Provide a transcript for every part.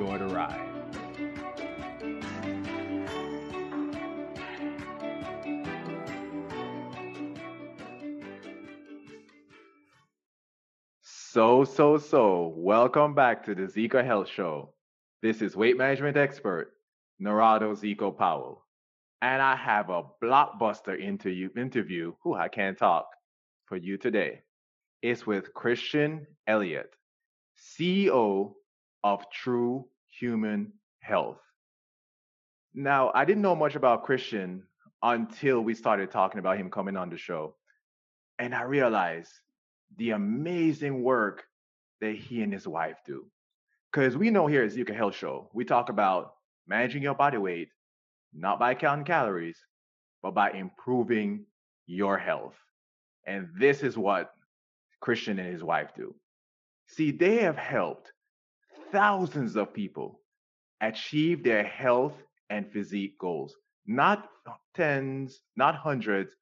enjoy the ride. So, so, so, welcome back to the Zeco Health Show. This is weight management expert, Narado Zeco Powell. And I have a blockbuster interview, interview, who I can't talk, for you today. It's with Christian Elliott, CEO of True Human Health. Now, I didn't know much about Christian until we started talking about him coming on the show. And I realized the amazing work that he and his wife do. Because we know here at Zeco Health Show, we talk about managing your body weight, not by counting calories, but by improving your health. And this is what Christian and his wife do. See, they have helped thousands of people achieve their health and physique goals. Not tens, not hundreds,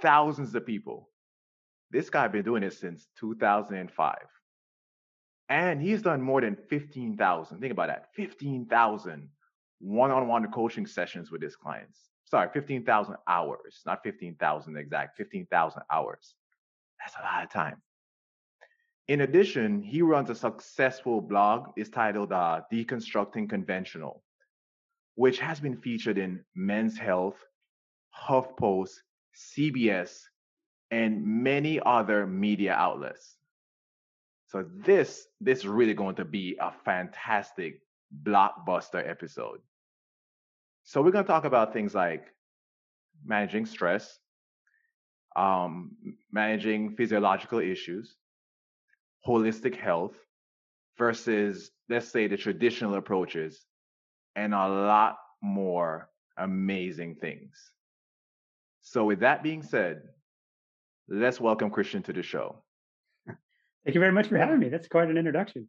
thousands of people. This guy been doing it since 2005. And he's done more than 15,000. Think about that 15,000 one on one coaching sessions with his clients. Sorry, 15,000 hours, not 15,000 exact, 15,000 hours. That's a lot of time. In addition, he runs a successful blog. It's titled uh, Deconstructing Conventional, which has been featured in Men's Health, HuffPost, CBS, and many other media outlets. So this this is really going to be a fantastic blockbuster episode. So we're going to talk about things like managing stress, um, managing physiological issues, holistic health versus, let's say, the traditional approaches, and a lot more amazing things. So, with that being said, let's welcome Christian to the show. Thank you very much for having me. That's quite an introduction.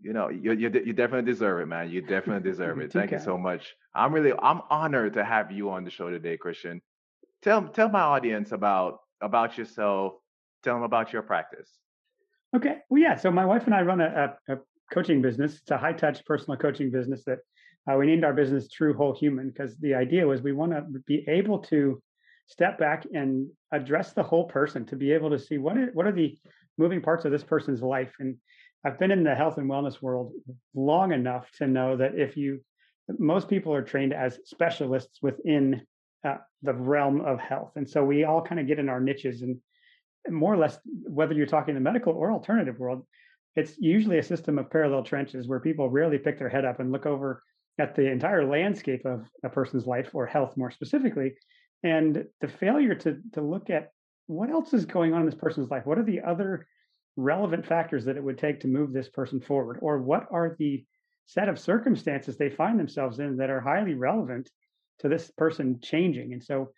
You know, you, you, you definitely deserve it, man. You definitely deserve it. Thank you so much. I'm really, I'm honored to have you on the show today, Christian. Tell, tell my audience about about yourself. Tell them about your practice. Okay. Well, yeah. So my wife and I run a, a, a coaching business. It's a high touch personal coaching business that uh, we named our business True Whole Human because the idea was we want to be able to step back and address the whole person to be able to see what are, what are the moving parts of this person's life. And I've been in the health and wellness world long enough to know that if you, most people are trained as specialists within uh, the realm of health. And so we all kind of get in our niches and more or less, whether you're talking the medical or alternative world, it's usually a system of parallel trenches where people rarely pick their head up and look over at the entire landscape of a person's life or health more specifically. And the failure to to look at what else is going on in this person's life, what are the other relevant factors that it would take to move this person forward, or what are the set of circumstances they find themselves in that are highly relevant to this person changing. And so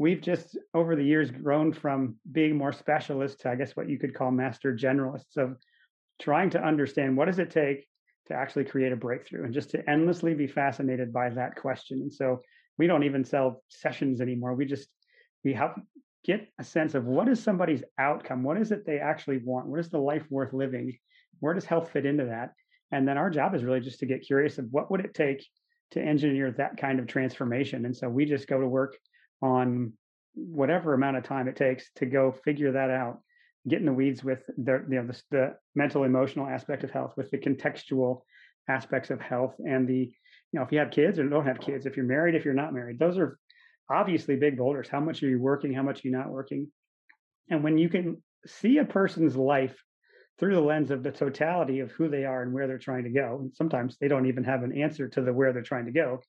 we've just over the years grown from being more specialist to I guess what you could call master generalists of trying to understand what does it take to actually create a breakthrough and just to endlessly be fascinated by that question. And so we don't even sell sessions anymore. We just we help get a sense of what is somebody's outcome? What is it they actually want? What is the life worth living? Where does health fit into that? And then our job is really just to get curious of what would it take to engineer that kind of transformation. And so we just go to work on whatever amount of time it takes to go figure that out, get in the weeds with the you know the, the mental emotional aspect of health, with the contextual aspects of health, and the you know if you have kids or don't have kids, if you're married, if you're not married, those are obviously big boulders. How much are you working? How much are you not working? And when you can see a person's life through the lens of the totality of who they are and where they're trying to go, and sometimes they don't even have an answer to the where they're trying to go.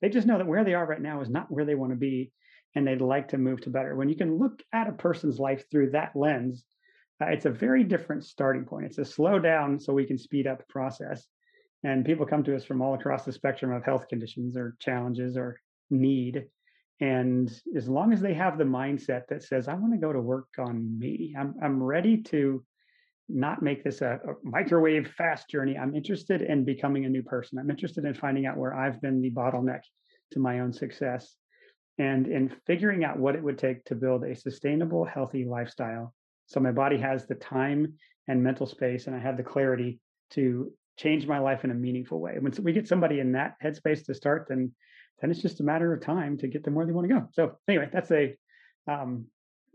They just know that where they are right now is not where they want to be, and they'd like to move to better. When you can look at a person's life through that lens, uh, it's a very different starting point. It's a slow down so we can speed up the process. And people come to us from all across the spectrum of health conditions or challenges or need. And as long as they have the mindset that says, I want to go to work on me, I'm, I'm ready to not make this a, a, microwave fast journey. I'm interested in becoming a new person. I'm interested in finding out where I've been the bottleneck to my own success and in figuring out what it would take to build a sustainable, healthy lifestyle. So my body has the time and mental space, and I have the clarity to change my life in a meaningful way. When we get somebody in that headspace to start, then then it's just a matter of time to get them where they want to go. So anyway, that's a um,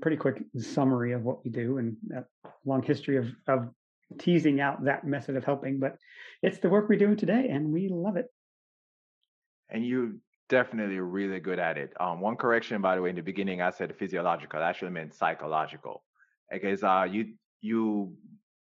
pretty quick summary of what we do and a long history of, of teasing out that method of helping. But it's the work we're doing today, and we love it. And you definitely really good at it. Um, one correction, by the way, in the beginning, I said physiological. I actually meant psychological, because uh, you you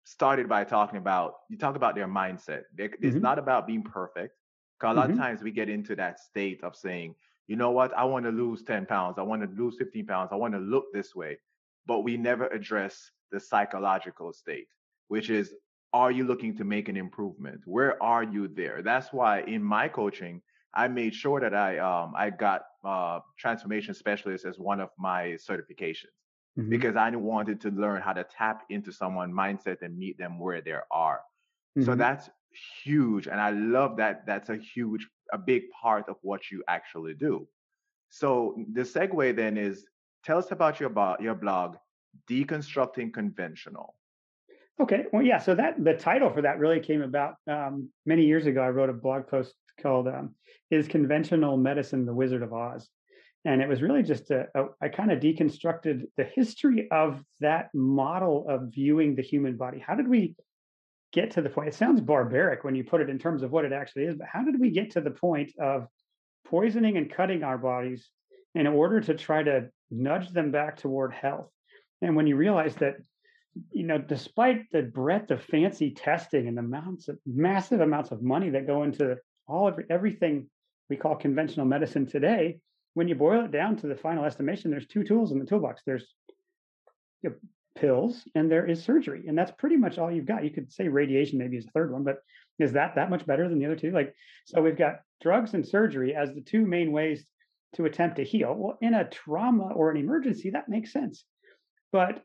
started by talking about you talk about their mindset. It's mm-hmm. not about being perfect. Because a lot mm-hmm. of times we get into that state of saying, you know what, I want to lose 10 pounds, I want to lose 15 pounds, I want to look this way. But we never address the psychological state, which is, are you looking to make an improvement? Where are you there? That's why in my coaching, I made sure that I um, I got uh, transformation specialist as one of my certifications mm-hmm. because I wanted to learn how to tap into someone's mindset and meet them where they are. Mm-hmm. So that's huge and i love that that's a huge a big part of what you actually do so the segue then is tell us about your, bo- your blog deconstructing conventional okay well yeah so that the title for that really came about um, many years ago i wrote a blog post called um, is conventional medicine the wizard of oz and it was really just a, a I kind of deconstructed the history of that model of viewing the human body how did we get to the point? It sounds barbaric when you put it in terms of what it actually is, but how did we get to the point of poisoning and cutting our bodies in order to try to nudge them back toward health? And when you realize that, you know, despite the breadth of fancy testing and the amounts of massive amounts of money that go into all of everything we call conventional medicine today, when you boil it down to the final estimation, there's two tools in the toolbox. There's you know, pills and there is surgery and that's pretty much all you've got. You could say radiation maybe is a third one but is that that much better than the other two? Like so we've got drugs and surgery as the two main ways to attempt to heal. Well in a trauma or an emergency that makes sense but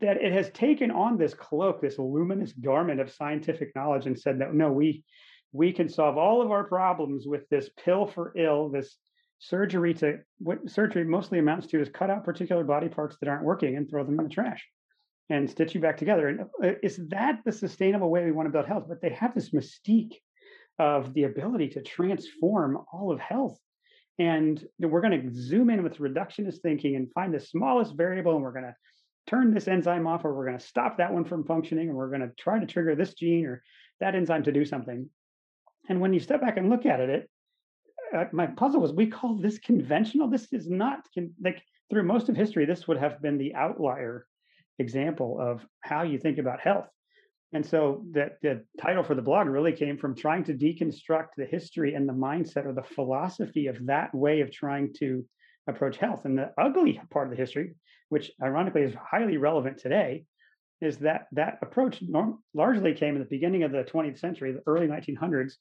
that it has taken on this cloak this luminous garment of scientific knowledge and said that no we we can solve all of our problems with this pill for ill this surgery to what surgery mostly amounts to is cut out particular body parts that aren't working and throw them in the trash and stitch you back together. And uh, is that the sustainable way we want to build health? But they have this mystique of the ability to transform all of health. And we're going to zoom in with reductionist thinking and find the smallest variable, and we're going to turn this enzyme off, or we're going to stop that one from functioning, and we're going to try to trigger this gene or that enzyme to do something. And when you step back and look at it, it uh, my puzzle was we call this conventional. This is not con- like through most of history, this would have been the outlier example of how you think about health. And so that the title for the blog really came from trying to deconstruct the history and the mindset or the philosophy of that way of trying to approach health. And the ugly part of the history, which ironically is highly relevant today, is that that approach norm- largely came in the beginning of the 20th century, the early 1900s,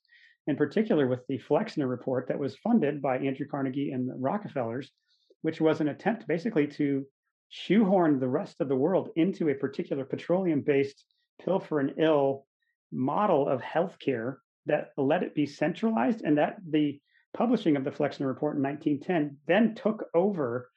in particular with the Flexner report that was funded by Andrew Carnegie and the Rockefellers, which was an attempt basically to shoehorn the rest of the world into a particular petroleum based pill for an ill model of healthcare that let it be centralized and that the publishing of the Flexner report in 1910 then took over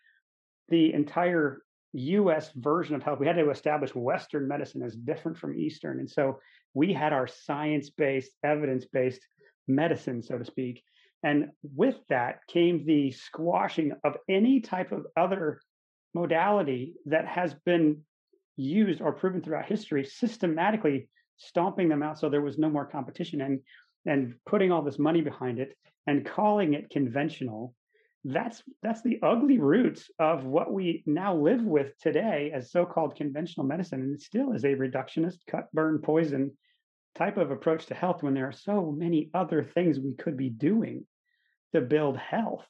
the entire US version of health. We had to establish Western medicine as different from Eastern. And so we had our science based, evidence based medicine, so to speak. And with that came the squashing of any type of other modality that has been used or proven throughout history systematically stomping them out so there was no more competition and and putting all this money behind it and calling it conventional that's that's the ugly roots of what we now live with today as so-called conventional medicine and it still is a reductionist cut burn poison type of approach to health when there are so many other things we could be doing to build health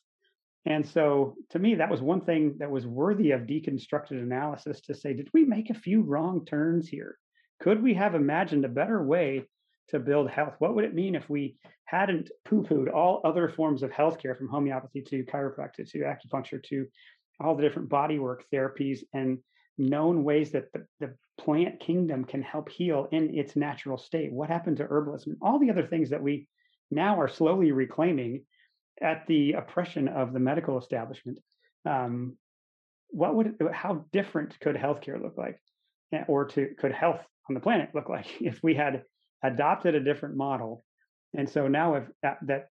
and so to me, that was one thing that was worthy of deconstructed analysis to say, did we make a few wrong turns here? Could we have imagined a better way to build health? What would it mean if we hadn't poo pooed all other forms of healthcare from homeopathy to chiropractic to acupuncture to all the different bodywork therapies and known ways that the, the plant kingdom can help heal in its natural state? What happened to herbalism? All the other things that we now are slowly reclaiming at the oppression of the medical establishment. Um, what would how different could healthcare look like, or to could health on the planet look like if we had adopted a different model? And so now I've that, that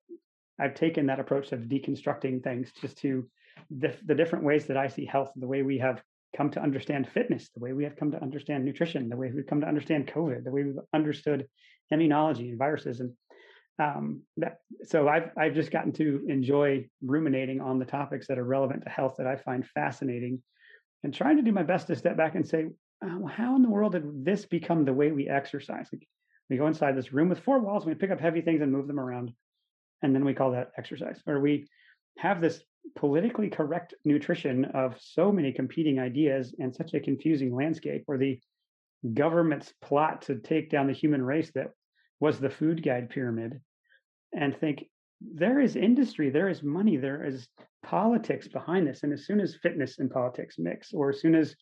I've taken that approach of deconstructing things just to the, the different ways that I see health, the way we have come to understand fitness, the way we have come to understand nutrition, the way we've come to understand COVID, the way we've understood immunology and viruses, and um, that, so I've I've just gotten to enjoy ruminating on the topics that are relevant to health that I find fascinating, and trying to do my best to step back and say, oh, how in the world did this become the way we exercise? Like, we go inside this room with four walls, we pick up heavy things and move them around, and then we call that exercise. Or we have this politically correct nutrition of so many competing ideas and such a confusing landscape, or the government's plot to take down the human race that was the food guide pyramid and think there is industry, there is money, there is politics behind this. And as soon as fitness and politics mix, or as soon as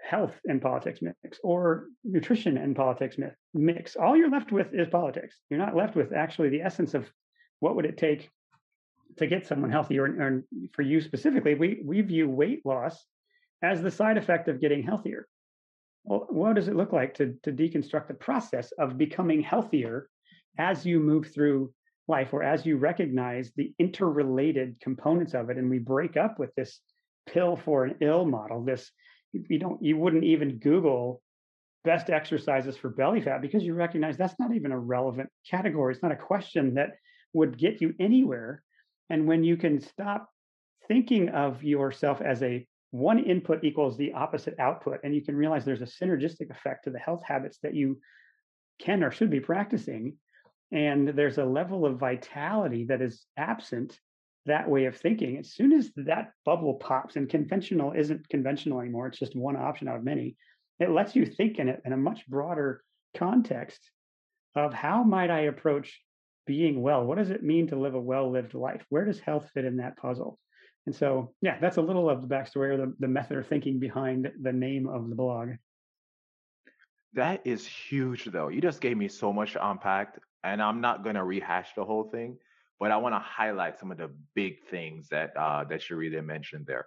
health and politics mix, or nutrition and politics mix, all you're left with is politics. You're not left with actually the essence of what would it take to get someone healthier. And, for you specifically, we, we view weight loss as the side effect of getting healthier. Well, what does it look like to, to deconstruct the process of becoming healthier as you move through life or as you recognize the interrelated components of it and we break up with this pill for an ill model this you don't you wouldn't even google best exercises for belly fat because you recognize that's not even a relevant category it's not a question that would get you anywhere and when you can stop thinking of yourself as a one input equals the opposite output and you can realize there's a synergistic effect to the health habits that you can or should be practicing and there's a level of vitality that is absent that way of thinking as soon as that bubble pops and conventional isn't conventional anymore it's just one option out of many it lets you think in it in a much broader context of how might i approach being well what does it mean to live a well lived life where does health fit in that puzzle and so yeah that's a little of the backstory or the, the method of thinking behind the name of the blog that is huge though you just gave me so much to unpack and I'm not going to rehash the whole thing, but I want to highlight some of the big things that uh, that Sharita mentioned there.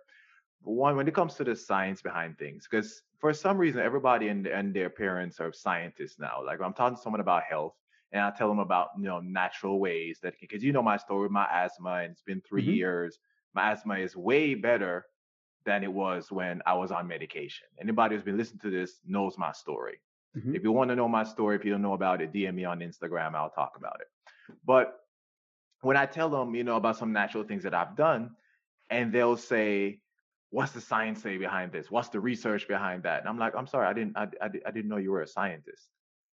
One, when it comes to the science behind things, because for some reason everybody and, and their parents are scientists now. Like I'm talking to someone about health, and I tell them about you know natural ways that because you know my story with my asthma, and it's been 3 mm-hmm. years. My asthma is way better than it was when I was on medication. Anybody who's been listening to this knows my story. Mm-hmm. If you want to know my story, if you don't know about it, DM me on Instagram. I'll talk about it. But when I tell them, you know, about some natural things that I've done, and they'll say, "What's the science say behind this? What's the research behind that?" And I'm like, "I'm sorry, I didn't, I, I, I didn't know you were a scientist."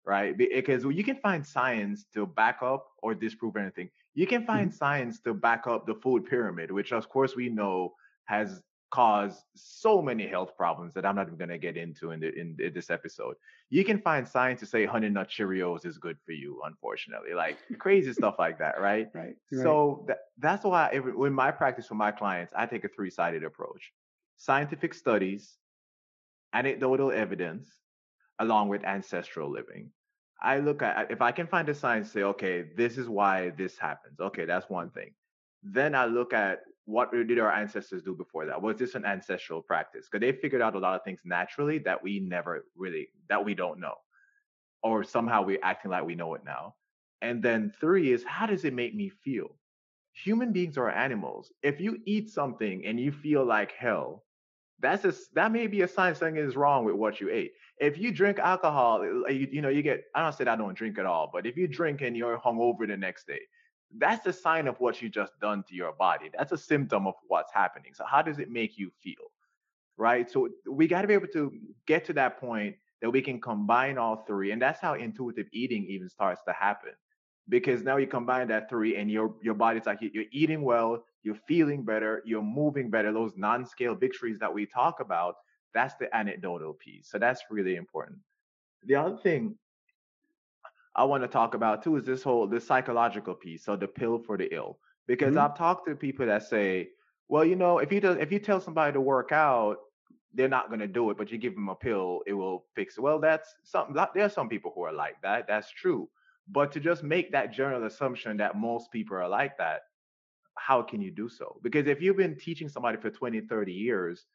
Right? Because you can find science to back up or disprove anything. You can find mm-hmm. science to back up the food pyramid, which of course we know has caused so many health problems that I'm not even going to get into in, the, in, in, this episode. You can find science to say honey nut Cheerios is good for you, unfortunately, like crazy stuff like that, right? Right. So that, that's why in my practice with my clients, I take a three-sided approach: scientific studies, anecdotal evidence, along with ancestral living. I look at if I can find a sign, say, okay, this is why this happens. Okay, that's one thing. Then I look at what did our ancestors do before that? Was this an ancestral practice? Because they figured out a lot of things naturally that we never really that we don't know, or somehow we're acting like we know it now. And then three is how does it make me feel? Human beings are animals. If you eat something and you feel like hell, that's a, that may be a sign something is wrong with what you ate. If you drink alcohol, uh, uh, you, you know you get. I don't say I don't drink at all, but if you drink and you're hungover the next day, that's a sign of what you just done to your body. That's a symptom of what's happening. So how does it make you feel? Right? So we got to be able to get to that point that we can combine all three. And that's how intuitive eating even starts to happen. Because now you combine that three and your your body's like you're eating well, you're feeling better, you're moving better. Those non-scale victories that we talk about, that's the anecdotal piece. So that's really important. The other thing I want to talk about too is this whole this psychological piece, so the pill for the ill. Because hmm I've talked to people that say, well, you know, if you do, if you tell somebody to work out, they're not going to do it, but you give them a pill, it will fix it. Well, that's something. There are some people who are like that. That's true. But to just make that general assumption that most people are like that, how can you do so? Because if you've been teaching somebody for 20, 30 years,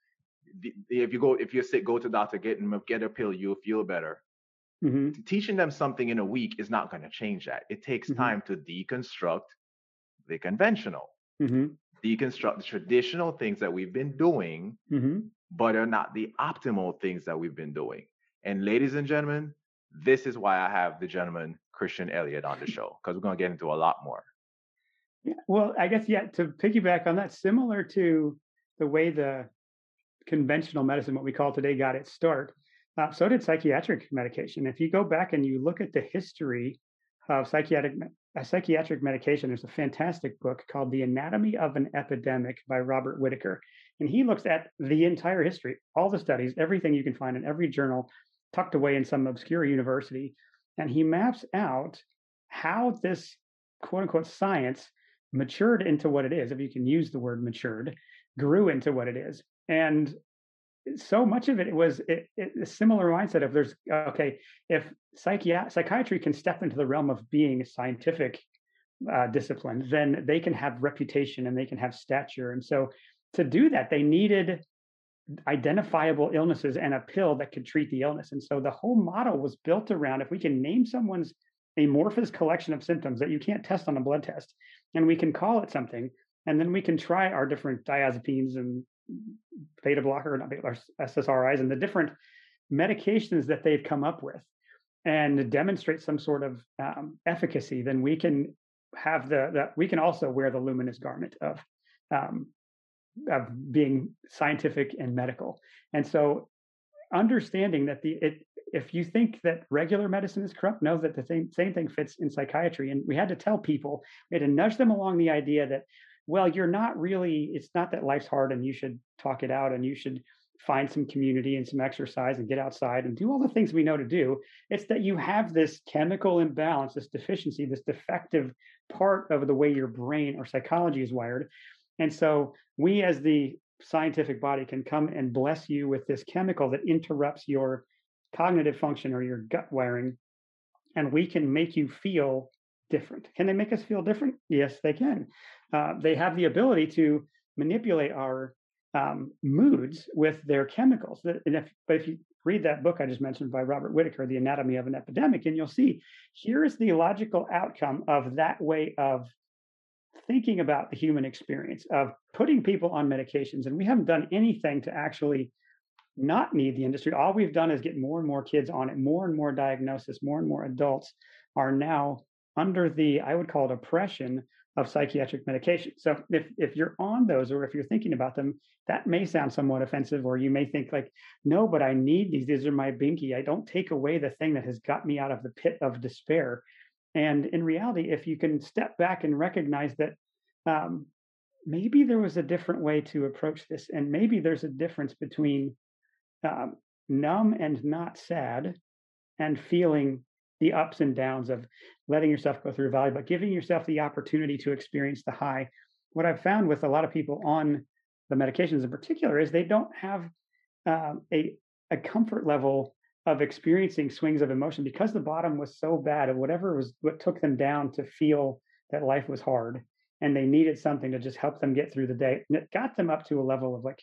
if you go, if you're sick, go to doctor, get them, get a pill, you'll feel better. hmm Teaching them something in a week is not going to change that. It takes hmm time to deconstruct the conventional, hmm deconstruct the traditional things that we've been doing, hmm but are not the optimal things that we've been doing. And ladies and gentlemen, this is why I have the gentleman Christian Elliott on the show because we're going to get into a lot more. Yeah. Well, I guess yeah. To piggyback on that, similar to the way the conventional medicine, what we call today, got its start. Uh, so did psychiatric medication. If you go back and you look at the history of psychiatric uh, psychiatric medication, there's a fantastic book called "The Anatomy of an Epidemic" by Robert Whitaker, and he looks at the entire history, all the studies, everything you can find in every journal, tucked away in some obscure university, and he maps out how this quote unquote science matured into what it is, if you can use the word matured, grew into what it is. And so much of it was it, it, a similar mindset of there's okay if psychiat- psychiatry can step into the realm of being a scientific uh, discipline then they can have reputation and they can have stature and so to do that they needed identifiable illnesses and a pill that could treat the illness and so the whole model was built around if we can name someone's amorphous collection of symptoms that you can't test on a blood test and we can call it something and then we can try our different diazepines and beta blocker, not beta, SSRIs, and the different medications that they've come up with, and demonstrate some sort of um, efficacy, then we can have the that we can also wear the luminous garment of um, of being scientific and medical. And so, understanding that the it if you think that regular medicine is corrupt, know that the same same thing fits in psychiatry. And we had to tell people, we had to nudge them along the idea that well, you're not really, it's not that life's hard and you should talk it out and you should find some community and some exercise and get outside and do all the things we know to do. It's that you have this chemical imbalance, this deficiency, this defective part of the way your brain or psychology is wired. And so we, as the scientific body, can come and bless you with this chemical that interrupts your cognitive function or your gut wiring. And we can make you feel different. Can they make us feel different? Yes, they can. Uh, they have the ability to manipulate our um, moods with their chemicals. And if, but if you read that book I just mentioned by Robert Whitaker, The Anatomy of an Epidemic, and you'll see here is the logical outcome of that way of thinking about the human experience, of putting people on medications. And we haven't done anything to actually not need the industry. All we've done is get more and more kids on it, more and more diagnosis, more and more adults are now under the, I would call it oppression of psychiatric medication. So if if you're on those or if you're thinking about them, that may sound somewhat offensive, or you may think like, no, but I need these. These are my binky. I don't take away the thing that has got me out of the pit of despair. And in reality, if you can step back and recognize that um, maybe there was a different way to approach this, and maybe there's a difference between um, numb and not sad, and feeling the ups and downs of letting yourself go through valley, but giving yourself the opportunity to experience the high. What I've found with a lot of people on the medications in particular is they don't have um, a a comfort level of experiencing swings of emotion because the bottom was so bad of whatever was what took them down to feel that life was hard and they needed something to just help them get through the day and it got them up to a level of like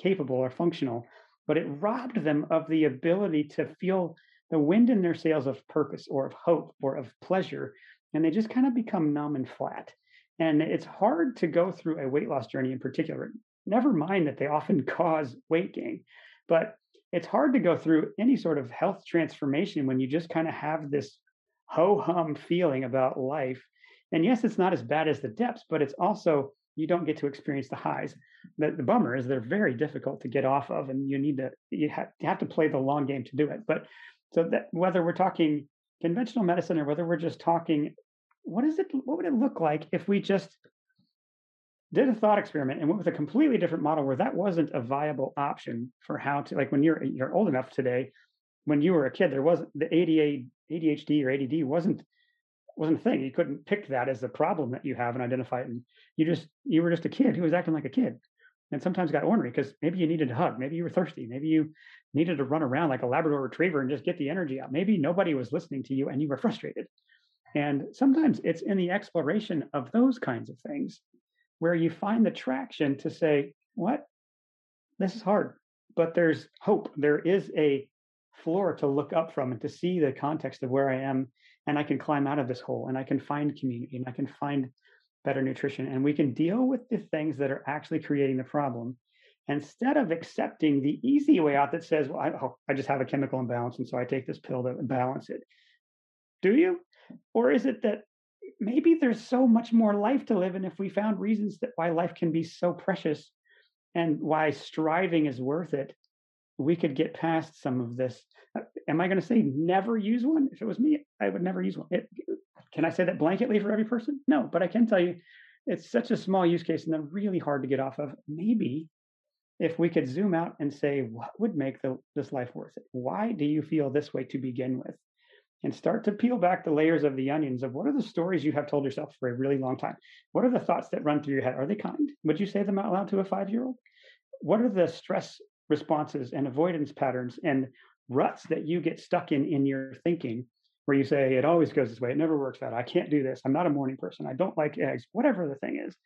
capable or functional but it robbed them of the ability to feel the wind in their sails of purpose or of hope or of pleasure, and they just kind of become numb and flat. And it's hard to go through a weight loss journey in particular. Never mind that they often cause weight gain, but it's hard to go through any sort of health transformation when you just kind of have this ho hum feeling about life. And yes, it's not as bad as the depths, but it's also you don't get to experience the highs. The, the bummer is they're very difficult to get off of, and you need to you have, you have to play the long game to do it. But so that whether we're talking conventional medicine or whether we're just talking, what is it? What would it look like if we just did a thought experiment and went with a completely different model where that wasn't a viable option for how to like when you're you're old enough today when you were a kid, there wasn't the ADA, ADHD or ADD wasn't wasn't a thing. You couldn't pick that as a problem that you have and identify it. And you just you were just a kid who was acting like a kid, and sometimes got ornery because maybe you needed a hug, maybe you were thirsty, maybe you needed to run around like a Labrador Retriever and just get the energy out. Maybe nobody was listening to you and you were frustrated. And sometimes it's in the exploration of those kinds of things where you find the traction to say, what? This is hard, but there's hope. There is a floor to look up from and to see the context of where I am. And I can climb out of this hole and I can find community and I can find better nutrition. And we can deal with the things that are actually creating the problem instead of accepting the easy way out that says, well, I, oh, I just have a chemical imbalance. And so I take this pill to balance it. Do you? Or is it that maybe there's so much more life to live? And if we found reasons that why life can be so precious and why striving is worth it, we could get past some of this. Am I going to say never use one? If it was me, I would never use one. It, can I say that blanketly for every person? No, but I can tell you it's such a small use case and then really hard to get off of. Maybe if we could zoom out and say, what would make the, this life worth it? Why do you feel this way to begin with? And start to peel back the layers of the onions of what are the stories you have told yourself for a really long time? What are the thoughts that run through your head? Are they kind? Would you say them out loud to a five year old? What are the stress responses and avoidance patterns and ruts that you get stuck in in your thinking where you say it always goes this way. It never works out i can't do this. I'm not a morning person. I don't like eggs whatever the thing is.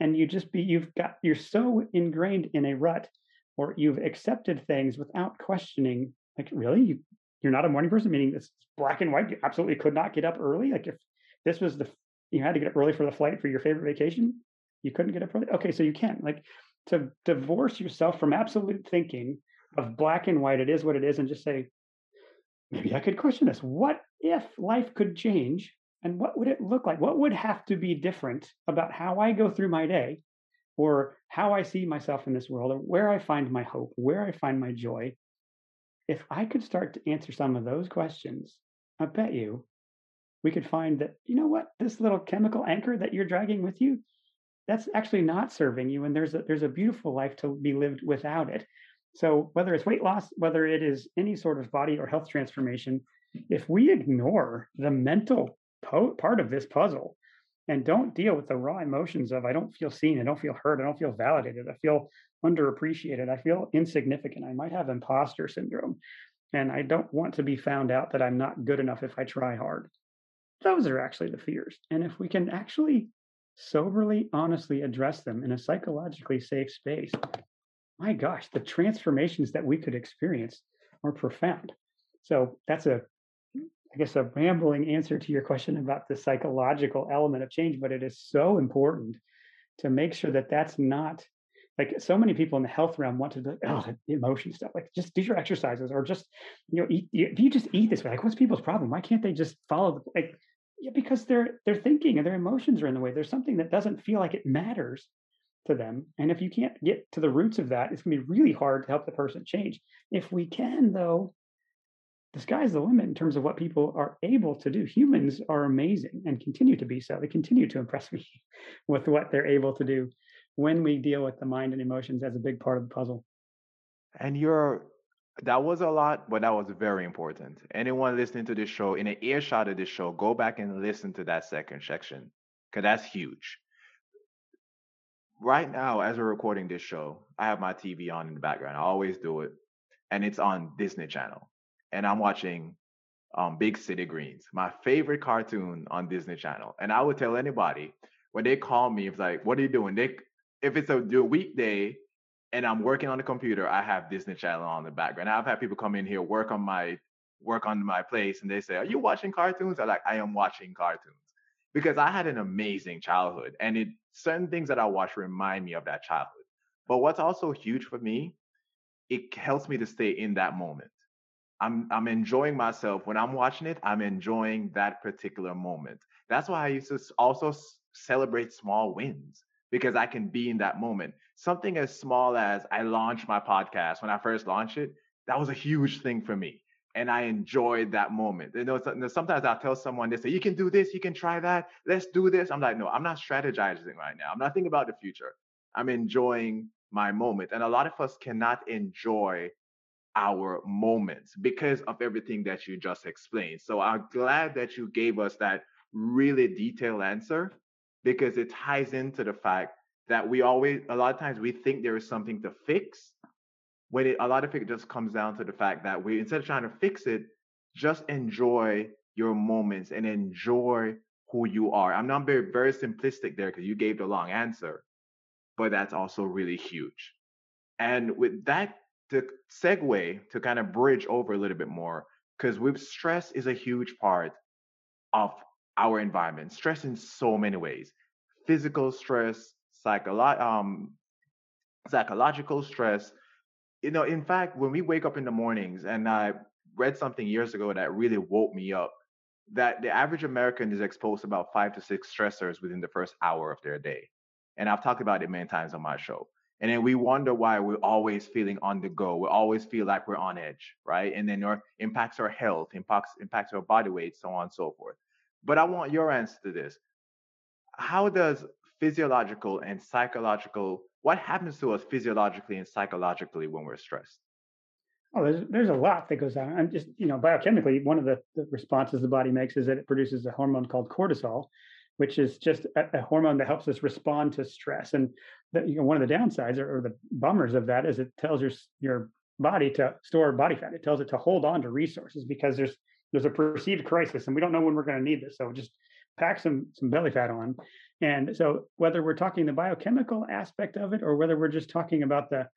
And you just be you've got you're so ingrained in a rut or you've accepted things without questioning like really? You you're not a morning person? Meaning it's black and white. You absolutely could not get up early. Like if this was the you had to get up early for the flight for your favorite vacation you couldn't get up early. Okay so you can like to divorce yourself from absolute thinking of black and white, it is what it is, and just say, maybe I could question this. What if life could change? And what would it look like? What would have to be different about how I go through my day or how I see myself in this world or where I find my hope, where I find my joy? If I could start to answer some of those questions, I bet you we could find that, you know what, this little chemical anchor that you're dragging with you, that's actually not serving you and there's a there's a beautiful life to be lived without it so whether it's weight loss whether it is any sort of body or health transformation if we ignore the mental po- part of this puzzle and don't deal with the raw emotions of i don't feel seen i don't feel heard i don't feel validated i feel underappreciated i feel insignificant i might have imposter syndrome and i don't want to be found out that i'm not good enough if i try hard. Those are actually the fears. And if we can actually soberly, honestly address them in a psychologically safe space, my gosh, the transformations that we could experience are profound. So that's a, I guess, a rambling answer to your question about the psychological element of change, but it is so important to make sure that that's not like so many people in the health realm want to do oh the emotion stuff like just do your exercises or just you know eat if you just eat this way like what's people's problem why can't they just follow the like yeah, because they're, they're thinking and their emotions are in the way. There's something that doesn't feel like it matters to them. And if you can't get to the roots of that, it's going to be really hard to help the person change. If we can, though, the sky's the limit in terms of what people are able to do. Humans are amazing and continue to be so. They continue to impress me with what they're able to do when we deal with the mind and emotions as a big part of the puzzle. And you're that was a lot, but that was very important. Anyone listening to this show, in an earshot of this show, go back and listen to that second section because that's huge. Right now, as we're recording this show, I have my TV on in the background. I always do it, and it's on Disney Channel, and I'm watching um, Big City Greens, my favorite cartoon on Disney Channel. And I would tell anybody when they call me, it's like, "What are you doing?" If it's a weekday and I'm working on the computer, I have Disney Channel on the background. I've had people come in here work on my work on my place, and they say, "Are you watching cartoons?" I'm like, "I am watching cartoons," because I had an amazing childhood, and it certain things that I watch remind me of that childhood. But what's also huge for me, it helps me to stay in that moment. I'm I'm enjoying myself when I'm watching it. I'm enjoying that particular moment. That's why I used to also celebrate small wins because I can be in that moment. Something as small as I launched my podcast when I first launched it, that was a huge thing for me. And I enjoyed that moment. You know, sometimes I'll tell someone, they say, you can do this, you can try that, let's do this. I'm like, no, I'm not strategizing right now. I'm not thinking about the future. I'm enjoying my moment. And a lot of us cannot enjoy our moments because of everything that you just explained. So I'm glad that you gave us that really detailed answer because it ties into the fact that we always, a lot of times, we think there is something to fix when it, a lot of it just comes down to the fact that we, instead of trying to fix it, just enjoy your moments and enjoy who you are. I'm not very, very simplistic there because you gave the long answer, but that's also really huge. And with that, to segue to kind of bridge over a little bit more, because with stress is a huge part of our environment. Stress in so many ways physical stress, psycholo- um, psychological stress. You know, in fact, when we wake up in the mornings, and I read something years ago that really woke me up, that the average American is exposed to about five to six stressors within the first hour of their day. And I've talked about it many times on my show. And then we wonder why we're always feeling on the go. We always feel like we're on edge, right? And then it impacts our health, impacts impacts our body weight, so on and so forth. But I want your answer to this. How does physiological and psychological what happens to us physiologically and psychologically when we're stressed? Oh, there's there's a lot that goes on. And just you know, biochemically, one of the, the responses the body makes is that it produces a hormone called cortisol, which is just a, a hormone that helps us respond to stress. And the, you know, one of the downsides or, or the bummers of that is it tells your your body to store body fat. It tells it to hold on to resources because there's there's a perceived crisis and we don't know when we're going to need this. So just pack some some belly fat on. And so whether we're talking the biochemical aspect of it or whether we're just talking about the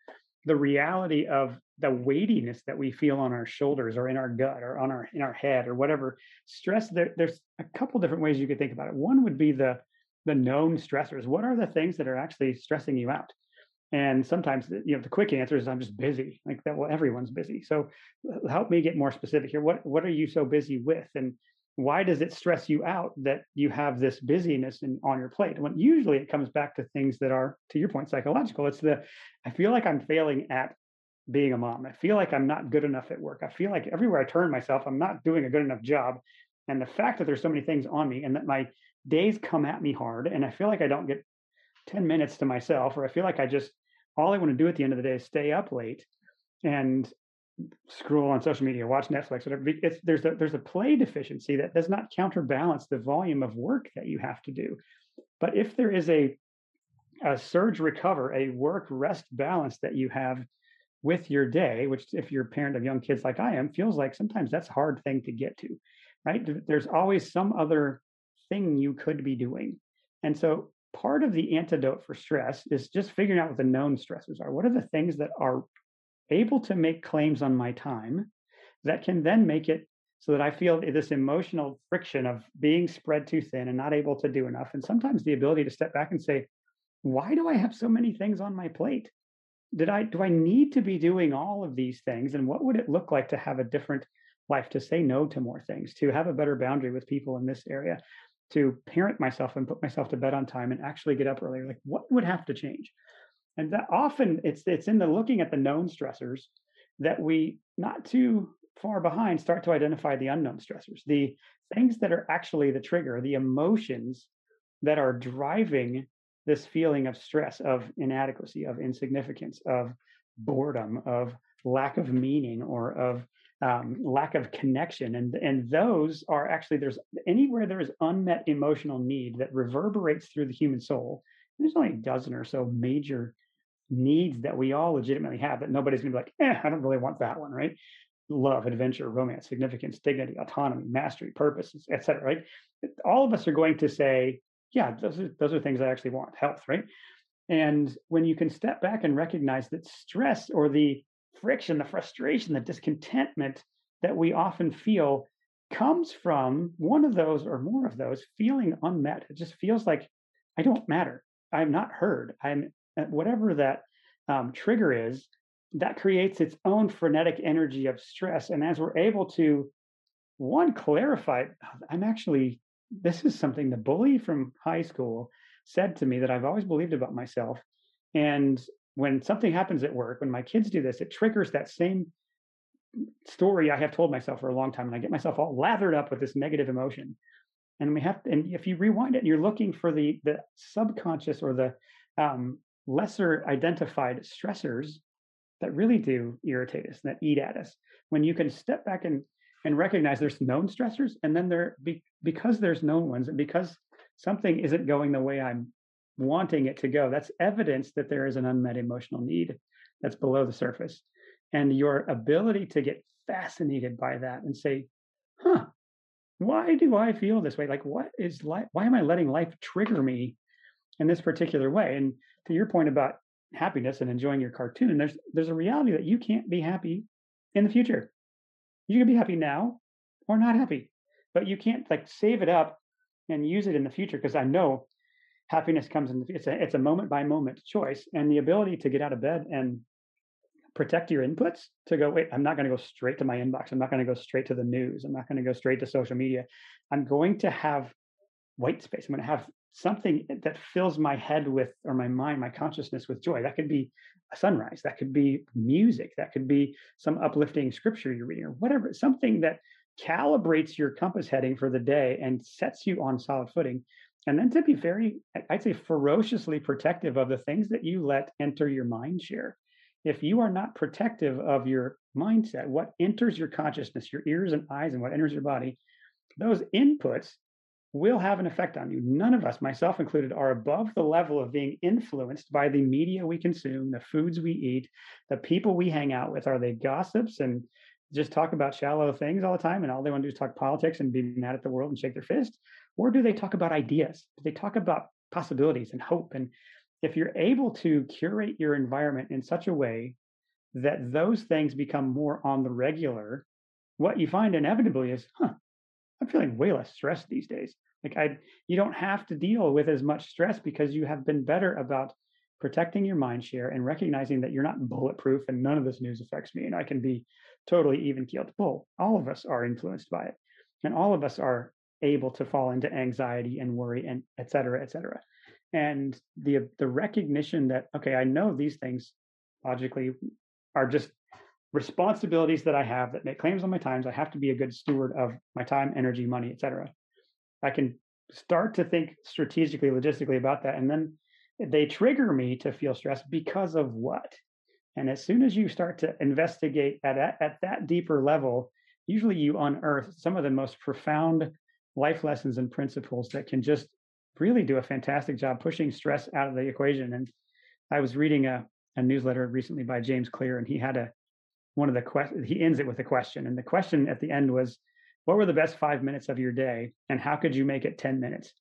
the reality of the weightiness that we feel on our shoulders or in our gut or on our in our head or whatever stress there, there's a couple different ways you could think about it. One would be the the known stressors. What are the things that are actually stressing you out? And sometimes you know the quick answer is i'm just busy like that well everyone's busy. So uh, help me get more specific here. What what are you so busy with? And why does it stress you out that you have this busyness in, on your plate? When usually it comes back to things that are, to your point, psychological. It's the, I feel like I'm failing at being a mom. I feel like I'm not good enough at work. I feel like everywhere I turn myself, I'm not doing a good enough job. And the fact that there's so many things on me and that my days come at me hard and I feel like I don't get 10 minutes to myself, or I feel like I just, all I want to do at the end of the day is stay up late and scroll on social media, watch Netflix, whatever. It's, there's a there's a play deficiency that does not counterbalance the volume of work that you have to do. But if there is a a surge recover, a work rest balance that you have with your day, which if you're a parent of young kids like I am, feels like sometimes that's a hard thing to get to, right? There's always some other thing you could be doing. And so part of the antidote for stress is just figuring out what the known stresses are. What are the things that are able to make claims on my time that can then make it so that I feel this emotional friction of being spread too thin and not able to do enough. And sometimes the ability to step back and say, why do I have so many things on my plate? Did I do I need to be doing all of these things? And what would it look like to have a different life, to say no to more things, to have a better boundary with people in this area, to parent myself and put myself to bed on time and actually get up earlier? Like what would have to change? And that often it's it's in the looking at the known stressors that we not too far behind start to identify the unknown stressors, the things that are actually the trigger, the emotions that are driving this feeling of stress, of inadequacy, of insignificance, of boredom, of lack of meaning, or of um, lack of connection. And, and those are actually, there's anywhere there is unmet emotional need that reverberates through the human soul. There's only a dozen or so major needs that we all legitimately have that nobody's gonna be like, eh, I don't really want that one, right? Love, adventure, romance, significance, dignity, autonomy, mastery, purpose, etc. Right? All of us are going to say, yeah, those are those are things I actually want. Health, right? And when you can step back and recognize that stress or the friction, the frustration, the discontentment that we often feel comes from one of those or more of those feeling unmet. It just feels like I don't matter. I'm not heard. I'm whatever that um, trigger is, that creates its own frenetic energy of stress. And as we're able to, one, clarify, I'm actually, this is something the bully from high school said to me that I've always believed about myself. And when something happens at work, when my kids do this, it triggers that same story I have told myself for a long time. And I get myself all lathered up with this negative emotion. And we have, and if you rewind it and you're looking for the the subconscious or the um, lesser identified stressors, that really do irritate us, that eat at us. When you can step back and and recognize there's known stressors, and then there be, because there's known ones, and because something isn't going the way I'm wanting it to go, that's evidence that there is an unmet emotional need that's below the surface. And your ability to get fascinated by that and say, huh, why do I feel this way? Like, what is life? Why am I letting life trigger me in this particular way? And to your point about happiness and enjoying your cartoon, there's there's a reality that you can't be happy in the future. You can be happy now or not happy, but you can't like save it up and use it in the future because I know happiness comes in it's a it's a moment by moment choice and the ability to get out of bed and protect your inputs to go wait i'm not going to go straight to my inbox. I'm not going to go straight to the news. I'm not going to go straight to social media. I'm going to have white space. I'm going to have something that fills my head with or my mind my consciousness with joy. That could be a sunrise that could be music that could be some uplifting scripture you're reading or whatever something that calibrates your compass heading for the day and sets you on solid footing. And then to be very i'd say ferociously protective of the things that you let enter your mind share. If you are not protective of your mindset what enters your consciousness your ears and eyes and what enters your body those inputs will have an effect on you. None of us, myself included, are above the level of being influenced by the media we consume, the foods we eat, the people we hang out with. Are they gossips and just talk about shallow things all the time and all they want to do is talk politics and be mad at the world and shake their fist? Or do they talk about ideas? Do they talk about possibilities and hope? And if you're able to curate your environment in such a way that those things become more on the regular, what you find inevitably is, huh, I'm feeling way less stressed these days. Like I, you don't have to deal with as much stress because you have been better about protecting your mind share and recognizing that you're not bulletproof and none of this news affects me and I can be totally even keeled. Bull. All of us are influenced by it, and all of us are able to fall into anxiety and worry and et cetera, et cetera. And the the recognition that okay, I know these things logically are just responsibilities that I have that make claims on my times. I have to be a good steward of my time, energy, money, etc. I can start to think strategically, logistically about that, and then they trigger me to feel stress because of what. And as soon as you start to investigate at, at, at that deeper level, usually you unearth some of the most profound life lessons and principles that can just really do a fantastic job pushing stress out of the equation. And I was reading a, a newsletter recently by James Clear, and he had a one of the questions, he ends it with a question. And the question at the end was, What were the best five minutes of your day? And how could you make it 10 minutes?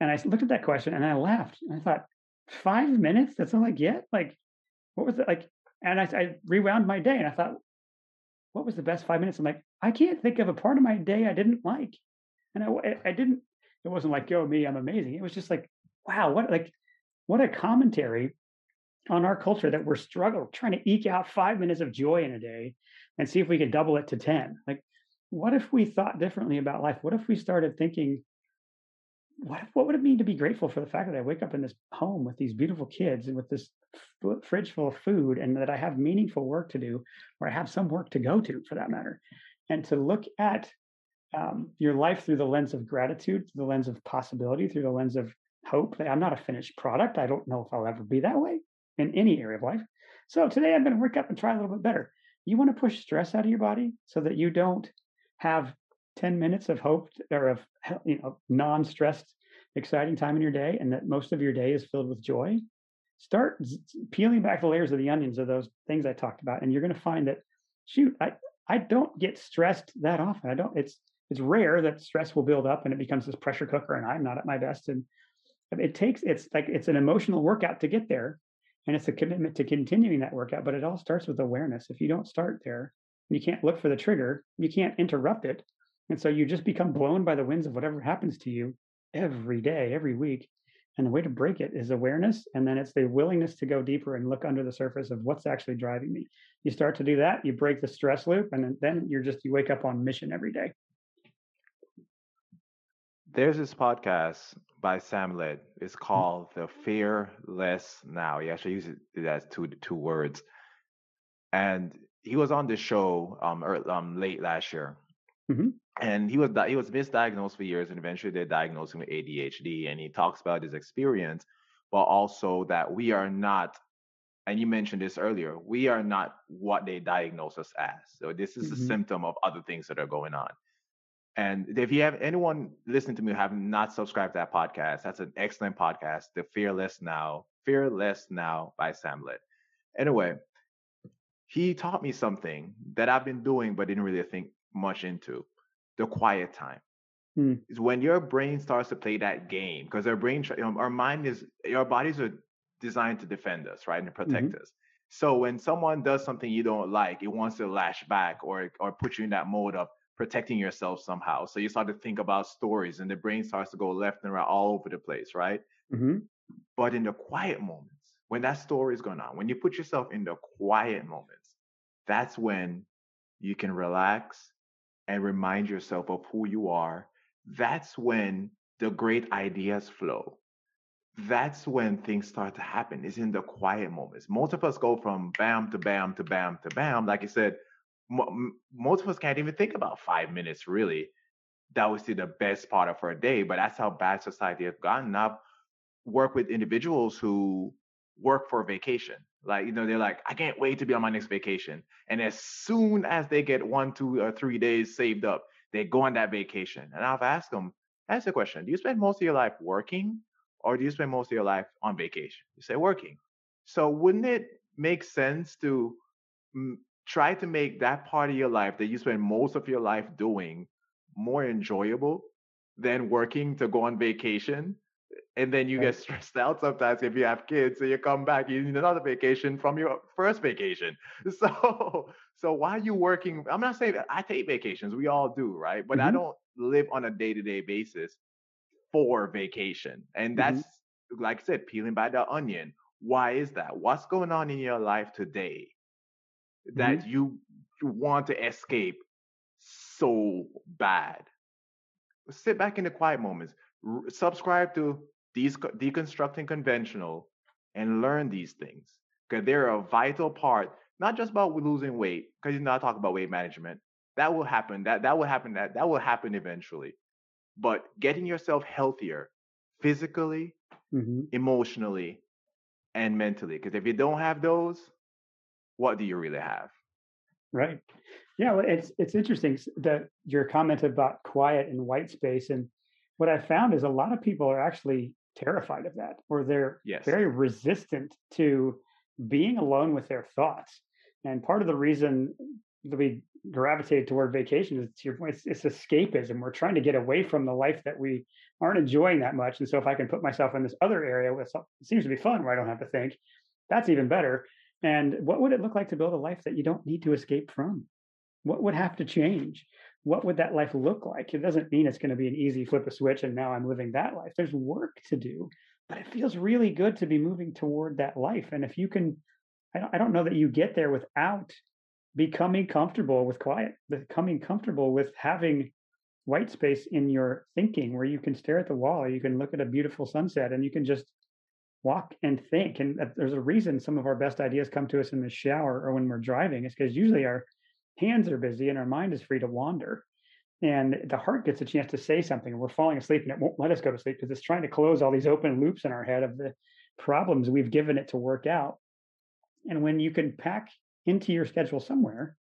And I looked at that question and I laughed. And I thought, Five minutes? That's all I get? Like, what was it like? And I, I rewound my day and I thought, What was the best five minutes? I'm like, I can't think of a part of my day I didn't like. And I, I didn't, it wasn't like, Yo, me, I'm amazing. It was just like, Wow, what like, what a commentary on our culture that we're struggling trying to eke out five minutes of joy in a day and see if we could double it to 10 like what if we thought differently about life? What if we started thinking what what would it mean to be grateful for the fact that i wake up in this home with these beautiful kids and with this fridge full of food and that i have meaningful work to do or i have some work to go to for that matter? And to look at um, your life through the lens of gratitude through the lens of possibility through the lens of hope that i'm not a finished product. I don't know if i'll ever be that way in any area of life. So today I'm going to work up and try a little bit better. You want to push stress out of your body so that you don't have 10 minutes of hope or of you know non-stressed exciting time in your day and that most of your day is filled with joy start peeling back the layers of the onions of those things i talked about and you're going to find that shoot i i don't get stressed that often i don't it's it's rare that stress will build up and it becomes this pressure cooker and i'm not at my best and it takes it's like it's an emotional workout to get there and it's a commitment to continuing that workout but it all starts with awareness. If you don't start there you can't look for the trigger you can't interrupt it. And so you just become blown by the winds of whatever happens to you every day every week. And the way to break it is awareness and then it's the willingness to go deeper and look under the surface of what's actually driving me. You start to do that you break the stress loop and then you're just you wake up on mission every day there's this podcast by Sam Led. It's mm-hmm. called The Fearless Now. He actually uses it as two two words. And he was on the show um, early, um late last year. Mm-hmm. And he was he was misdiagnosed for years, and eventually they diagnosed him with ADHD. And he talks about his experience, but also that we are not and you mentioned this earlier, we are not what they diagnose us as. So this is mm-hmm. a symptom of other things that are going on. And if you have anyone listening to me who have not subscribed to that podcast, that's an excellent podcast, The Fearless Now, Fearless Now by Sam Lett. Anyway, he taught me something that I've been doing but didn't really think much into the quiet time. Hmm. Is when your brain starts to play that game because our brain, our mind is, our bodies are designed to defend us, right, and protect mm-hmm. us. So when someone does something you don't like, it wants to lash back or or put you in that mode of protecting yourself somehow. So you start to think about stories, and the brain starts to go left and right all over the place, right? Mm-hmm. But in the quiet moments, when that story is going on, when you put yourself in the quiet moments, that's when you can relax and remind yourself of who you are. That's when the great ideas flow. That's when things start to happen, is in the quiet moments. Most of us go from bam to bam to bam to bam. Like I said, most of us can't even think about five minutes really. That was the best part of our day, but that's how bad society has gotten. I've worked with individuals who work for vacation. Like, you know, they're like, I can't wait to be on my next vacation. And as soon as they get one, two, or three days saved up, they go on that vacation. And I've asked them, ask the question, do you spend most of your life working or do you spend most of your life on vacation? You say working. So wouldn't it make sense to try to make that part of your life that you spend most of your life doing more enjoyable than working to go on vacation and then you get stressed out sometimes if you have kids so you come back you need another vacation from your first vacation. So so why are you working i'm not saying that i take vacations we all do right? But mm-hmm. i don't live on a day-to-day basis for vacation and that's mm-hmm. like i said peeling by the onion. Why is that? What's going on in your life today that mm-hmm. you, want to escape so bad sit back in the quiet moments subscribe to these deconstructing conventional and learn these things because they're a vital part not just about losing weight because you know i talk about weight management that will happen that that will happen that that will happen eventually but getting yourself healthier physically mm-hmm. emotionally and mentally because if you don't have those what do you really have right yeah well, it's it's interesting that your comment about quiet and white space and what I found is a lot of people are actually terrified of that, or they're yes. very resistant to being alone with their thoughts. And part of the reason that we gravitate toward vacation is to your point, it's, it's escapism. We're trying to get away from the life that we aren't enjoying that much. And so if I can put myself in this other area where it seems to be fun, where I don't have to think, that's even better. And what would it look like to build a life that you don't need to escape from? What would have to change? what would that life look like? It doesn't mean it's going to be an easy flip a switch and now I'm living that life. There's work to do, but it feels really good to be moving toward that life. And if you can, I don't, I don't know that you get there without becoming comfortable with quiet, becoming comfortable with having white space in your thinking where you can stare at the wall, you can look at a beautiful sunset and you can just walk and think. And there's a reason some of our best ideas come to us in the shower or when we're driving. is because usually our hands are busy and our mind is free to wander. And the heart gets a chance to say something, and we're falling asleep, and it won't let us go to sleep because it's trying to close all these open loops in our head of the problems we've given it to work out. And when you can pack into your schedule somewhere,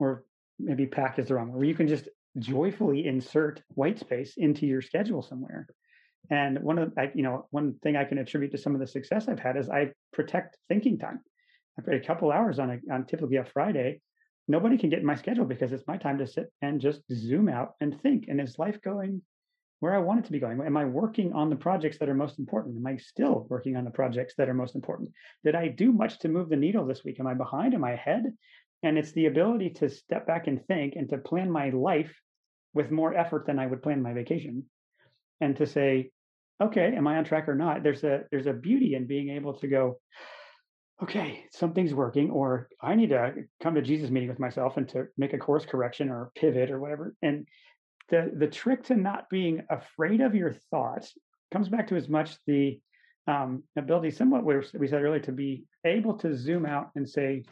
or maybe pack is the wrong word, where you can just joyfully insert white space into your schedule somewhere. And one of the, you know, one thing I can attribute to some of the success I've had is I protect thinking time. I've got a couple hours on a on typically a Friday nobody can get in my schedule because it's my time to sit and just zoom out and think. And is life going where I want it to be going? Am I working on the projects that are most important? Am I still working on the projects that are most important? Did I do much to move the needle this week? Am I behind? Am I ahead? And it's the ability to step back and think and to plan my life with more effort than I would plan my vacation. And to say, okay, am I on track or not? There's a there's a beauty in being able to go, okay, something's working, or I need to come to Jesus meeting with myself and to make a course correction or pivot or whatever. And the the trick to not being afraid of your thoughts comes back to as much the um, ability, somewhat we we said earlier, to be able to zoom out and say,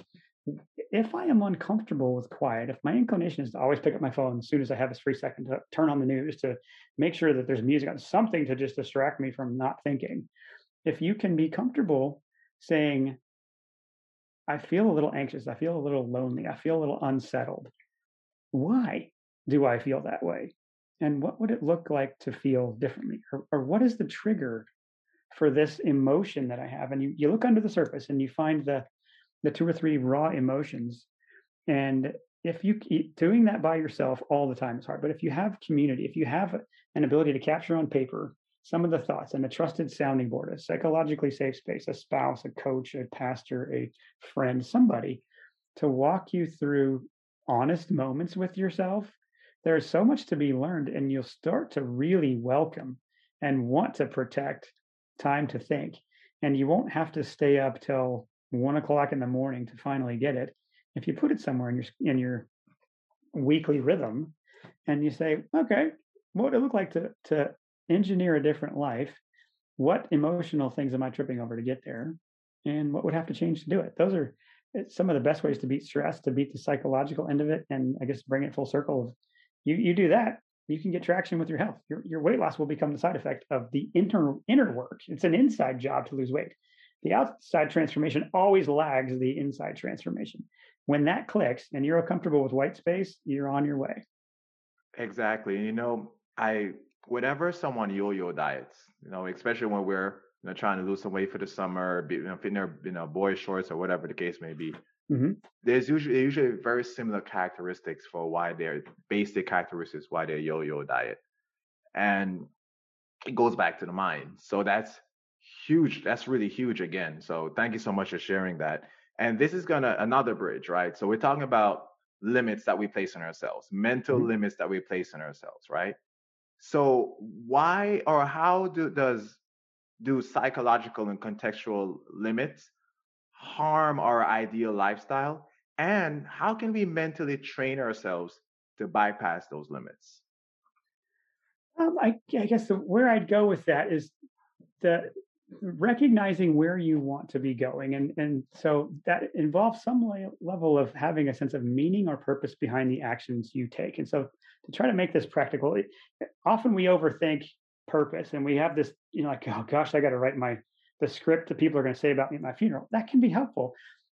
if I am uncomfortable with quiet, if my inclination is to always pick up my phone as soon as I have this free second to turn on the news to make sure that there's music on, something to just distract me from not thinking. If you can be comfortable saying, I feel a little anxious. I feel a little lonely. I feel a little unsettled. Why do I feel that way? And what would it look like to feel differently? Or, or what is the trigger for this emotion that I have? And you, you look under the surface and you find the, the two or three raw emotions. And if you keep doing that by yourself all the time is hard, but if you have community, if you have an ability to capture on paper some of the thoughts and a trusted sounding board, a psychologically safe space, a spouse, a coach, a pastor, a friend, somebody to walk you through honest moments with yourself, there's so much to be learned, and you'll start to really welcome and want to protect time to think. And you won't have to stay up till one o'clock in the morning to finally get it. If you put it somewhere in your in your weekly rhythm, and you say, okay, what would it look like to to engineer a different life? What emotional things am I tripping over to get there? And what would have to change to do it? Those are eh, some of the best ways to beat stress, to beat the psychological end of it, and I guess bring it full circle. You you do that, you can get traction with your health. Your your weight loss will become the side effect of the inner inner work. It's an inside job to lose weight. The outside transformation always lags the inside transformation. When that clicks and you're comfortable with white space, you're on your way. Exactly. You know, I whenever someone yo-yo diets, you know, especially when we're you know, trying to lose some weight for the summer, be, you know, fitting their you know boy shorts or whatever the case may be. Mm-hmm. There's usually usually very similar characteristics for why they're basic characteristics why they're yo-yo diet, and it goes back to the mind. So that's huge. That's really huge again. So thank you so much for sharing that. And this is gonna another bridge, right? So we're talking about limits that we place on ourselves, mental mm-hmm. limits that we place on ourselves, right? So why or how do does do psychological and contextual limits harm our ideal lifestyle? And how can we mentally train ourselves to bypass those limits? Um, I, I, guess the, where I'd go with that is the recognizing where you want to be going, and and so that involves some level of having a sense of meaning or purpose behind the actions you take. And so to try to make this practical, often we overthink purpose and we have this you know like oh gosh i got to write my the script that people are going to say about me at my funeral. That can be helpful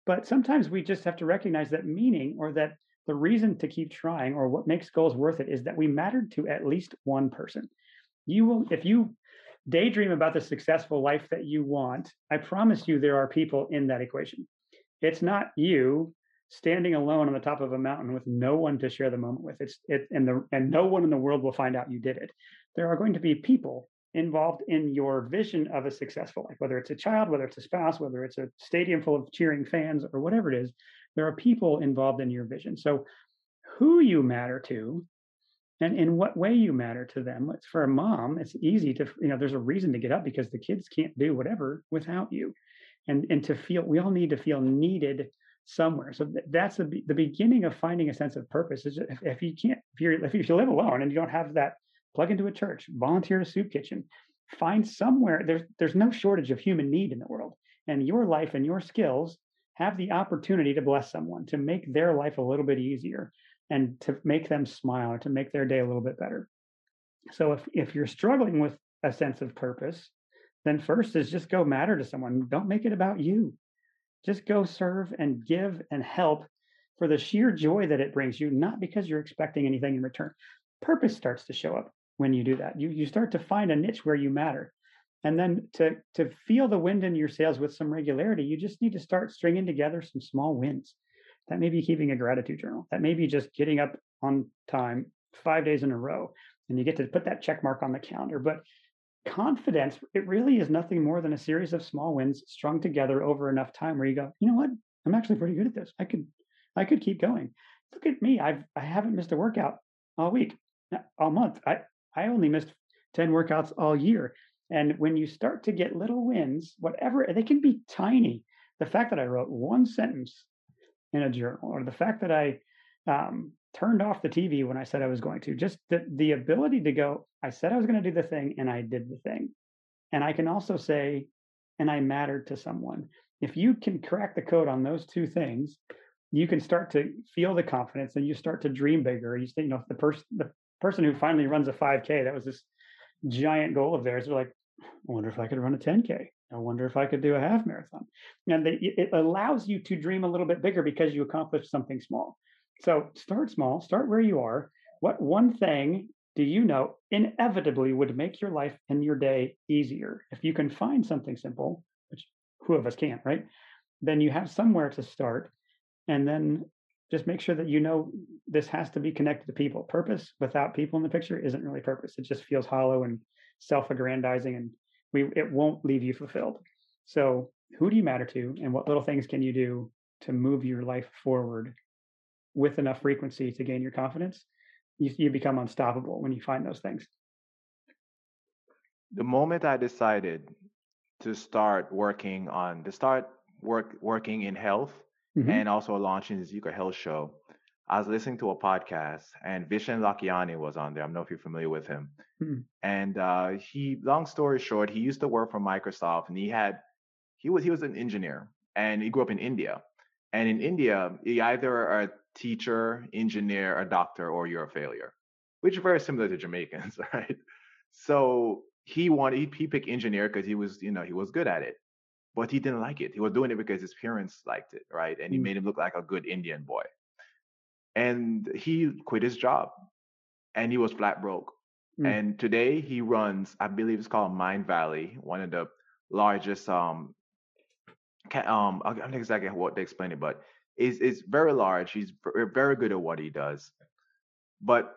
but sometimes we just have to recognize that meaning or that the reason to keep trying or what makes goals worth it is that we mattered to at least one person. You will if you daydream about the successful life that you want. I promise you there are people in that equation. It's not you standing alone on the top of a mountain with no one to share the moment with. It's it and the and no one in the world will find out you did it. There are going to be people involved in your vision of a successful life whether it's a child whether it's a spouse whether it's a stadium full of cheering fans or whatever it is there are people involved in your vision. So who you matter to and in what way you matter to them for a mom it's easy to you know there's a reason to get up because the kids can't do whatever without you and and to feel we all need to feel needed somewhere. So that's the the beginning of finding a sense of purpose. Is if, if you can't, if you're, if you live alone and you don't have that, plug into a church, volunteer a soup kitchen, find somewhere. There's there's no shortage of human need in the world, and your life and your skills have the opportunity to bless someone, to make their life a little bit easier, and to make them smile, or to make their day a little bit better. So if if you're struggling with a sense of purpose, then first is just go matter to someone. Don't make it about you. Just go serve and give and help for the sheer joy that it brings you, not because you're expecting anything in return. Purpose starts to show up when you do that. You you start to find a niche where you matter. And then to to feel the wind in your sails with some regularity, you just need to start stringing together some small wins. That may be keeping a gratitude journal. That may be just getting up on time five days in a row, and you get to put that check mark on the calendar. But confidence, it really is nothing more than a series of small wins strung together over enough time where you go, you know what? I'm actually pretty good at this. I could I could keep going. Look at me. I've I haven't missed a workout all week, uh, all month. I I only missed 10 workouts all year. And when you start to get little wins, whatever they can be tiny. The fact that I wrote one sentence in a journal, or the fact that I um, turned off the TV when I said I was going to. Just the, the ability to go, I said I was going to do the thing and I did the thing. And I can also say, and I mattered to someone. If you can crack the code on those two things, you can start to feel the confidence and you start to dream bigger. You say, you know, the person the person who finally runs a 5K, that was this giant goal of theirs, they're like, I wonder if I could run a 10K. I wonder if I could do a half marathon. And it allows you to dream a little bit bigger because you accomplished something small. So start small, start where you are. What one thing do you know inevitably would make your life and your day easier? If you can find something simple, which who of us can't, right? Then you have somewhere to start. And then just make sure that you know this has to be connected to people. Purpose without people in the picture isn't really purpose. It just feels hollow and self-aggrandizing and we it won't leave you fulfilled. So who do you matter to and what little things can you do to move your life forward with enough frequency to gain your confidence? You, you become unstoppable when you find those things. The moment I decided to start working on to start work working in health mm-hmm. and also launching the Zeco Health Show, I was listening to a podcast and Vishen Lakhiani was on there. I don't know if you're familiar with him. Mm-hmm. And uh, he, long story short, he used to work for Microsoft and he had, he was, he was an engineer and he grew up in India. And in India, you either are a teacher, engineer, a doctor, or you're a failure, which is very similar to Jamaicans, right? So he wanted, he, he picked engineer because he was, you know, he was good at it but he didn't like it. He was doing it because his parents liked it, right? And he mm. made him look like a good Indian boy. And he quit his job and he was flat broke. Mm. And today he runs, I believe it's called Mindvalley, one of the largest um um I don't know exactly what they explain it, but it's it's very large. He's very good at what he does. But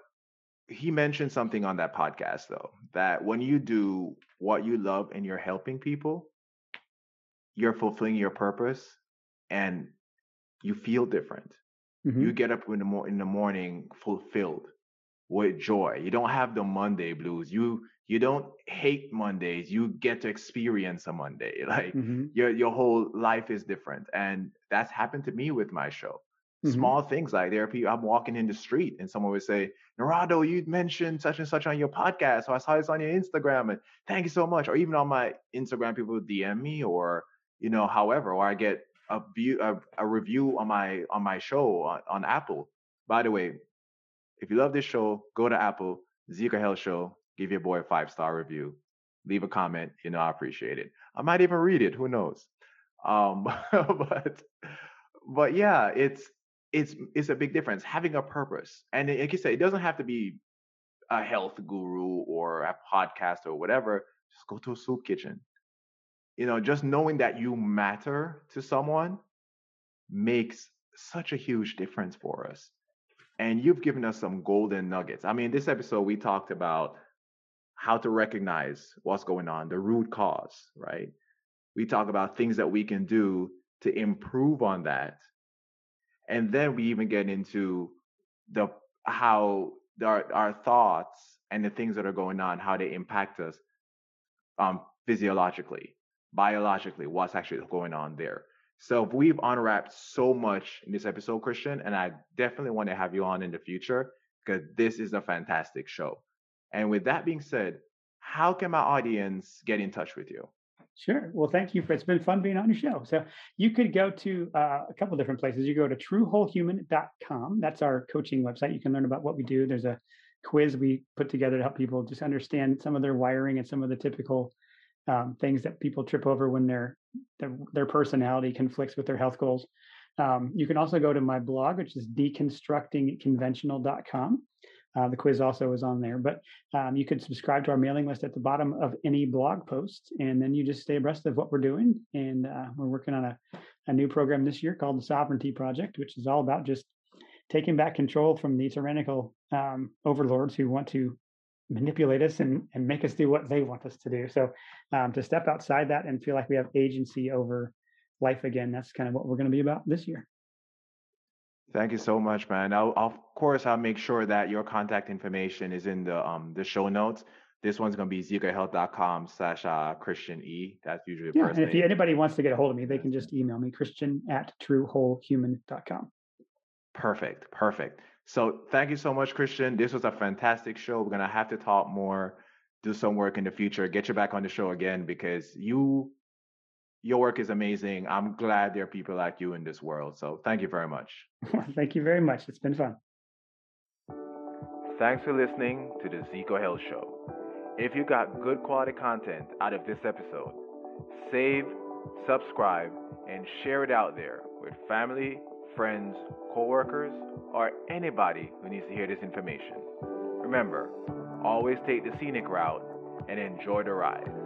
he mentioned something on that podcast though, that when you do what you love and you're helping people, you're fulfilling your purpose and you feel different. Mm-hmm. You get up in the, mo- in the morning fulfilled with joy. You don't have the Monday blues. You you don't hate Mondays. You get to experience a Monday. Like mm-hmm. your your whole life is different, and that's happened to me with my show. Mm-hmm. Small things like there are people. I'm walking in the street, and someone would say, "Narado, you mentioned such and such on your podcast, so I saw this on your Instagram, and thank you so much." Or even on my Instagram, people would DM me or you know, however, or I get a a, a review on my on my show on, on, Apple. By the way, if you love this show, go to Apple, Zeco Health Show, give your boy a five star review, leave a comment. You know, I appreciate it. I might even read it. Who knows? Um, but but yeah, it's it's it's a big difference having a purpose. And like you said, it doesn't have to be a health guru or a podcast or whatever. Just go to a soup kitchen you know, just knowing that you matter to someone makes such a huge difference for us. And you've given us some golden nuggets. I mean, this episode, we talked about how to recognize what's going on, the root cause, right? We talk about things that we can do to improve on that. And then we even get into the how our, our thoughts and the things that are going on, how they impact us um, physiologically biologically what's actually going on there. So we've unwrapped so much in this episode, Christian, and I definitely want to have you on in the future because this is a fantastic show. And with that being said, how can my audience get in touch with you? Sure. Well, thank you for it's been fun being on your show. So you could go to uh, a couple different places. You go to truewholehuman.com. That's our coaching website. You can learn about what we do. There's a quiz we put together to help people just understand some of their wiring and some of the typical um, things that people trip over when their, their their personality conflicts with their health goals. Um, you can also go to my blog, which is deconstructingconventional.com. Uh, the quiz also is on there, but um, you could subscribe to our mailing list at the bottom of any blog post, and then you just stay abreast of what we're doing. And uh, we're working on a, a new program this year called the Sovereignty Project, which is all about just taking back control from the tyrannical um, overlords who want to manipulate us and, and make us do what they want us to do. So um, to step outside that and feel like we have agency over life again, that's kind of what we're going to be about this year. Thank you so much, man. I'll, of course, I'll make sure that your contact information is in the um the show notes. This one's going to be zecohealth.com slash uh, Christian E. That's usually the yeah, first and if anybody wants to get a hold of me, they can just email me, Christian at truewholehuman.com. Perfect. Perfect. So thank you so much, Christian. This was a fantastic show. We're gonna have to talk more, do some work in the future, get you back on the show again because you your work is amazing. I'm glad there are people like you in this world. So thank you very much. thank you very much. It's been fun. Thanks for listening to the Zeco Health Show. If you got good quality content out of this episode, save, subscribe, and share it out there with family, friends, coworkers, or anybody who needs to hear this information. Remember, always take the scenic route and enjoy the ride.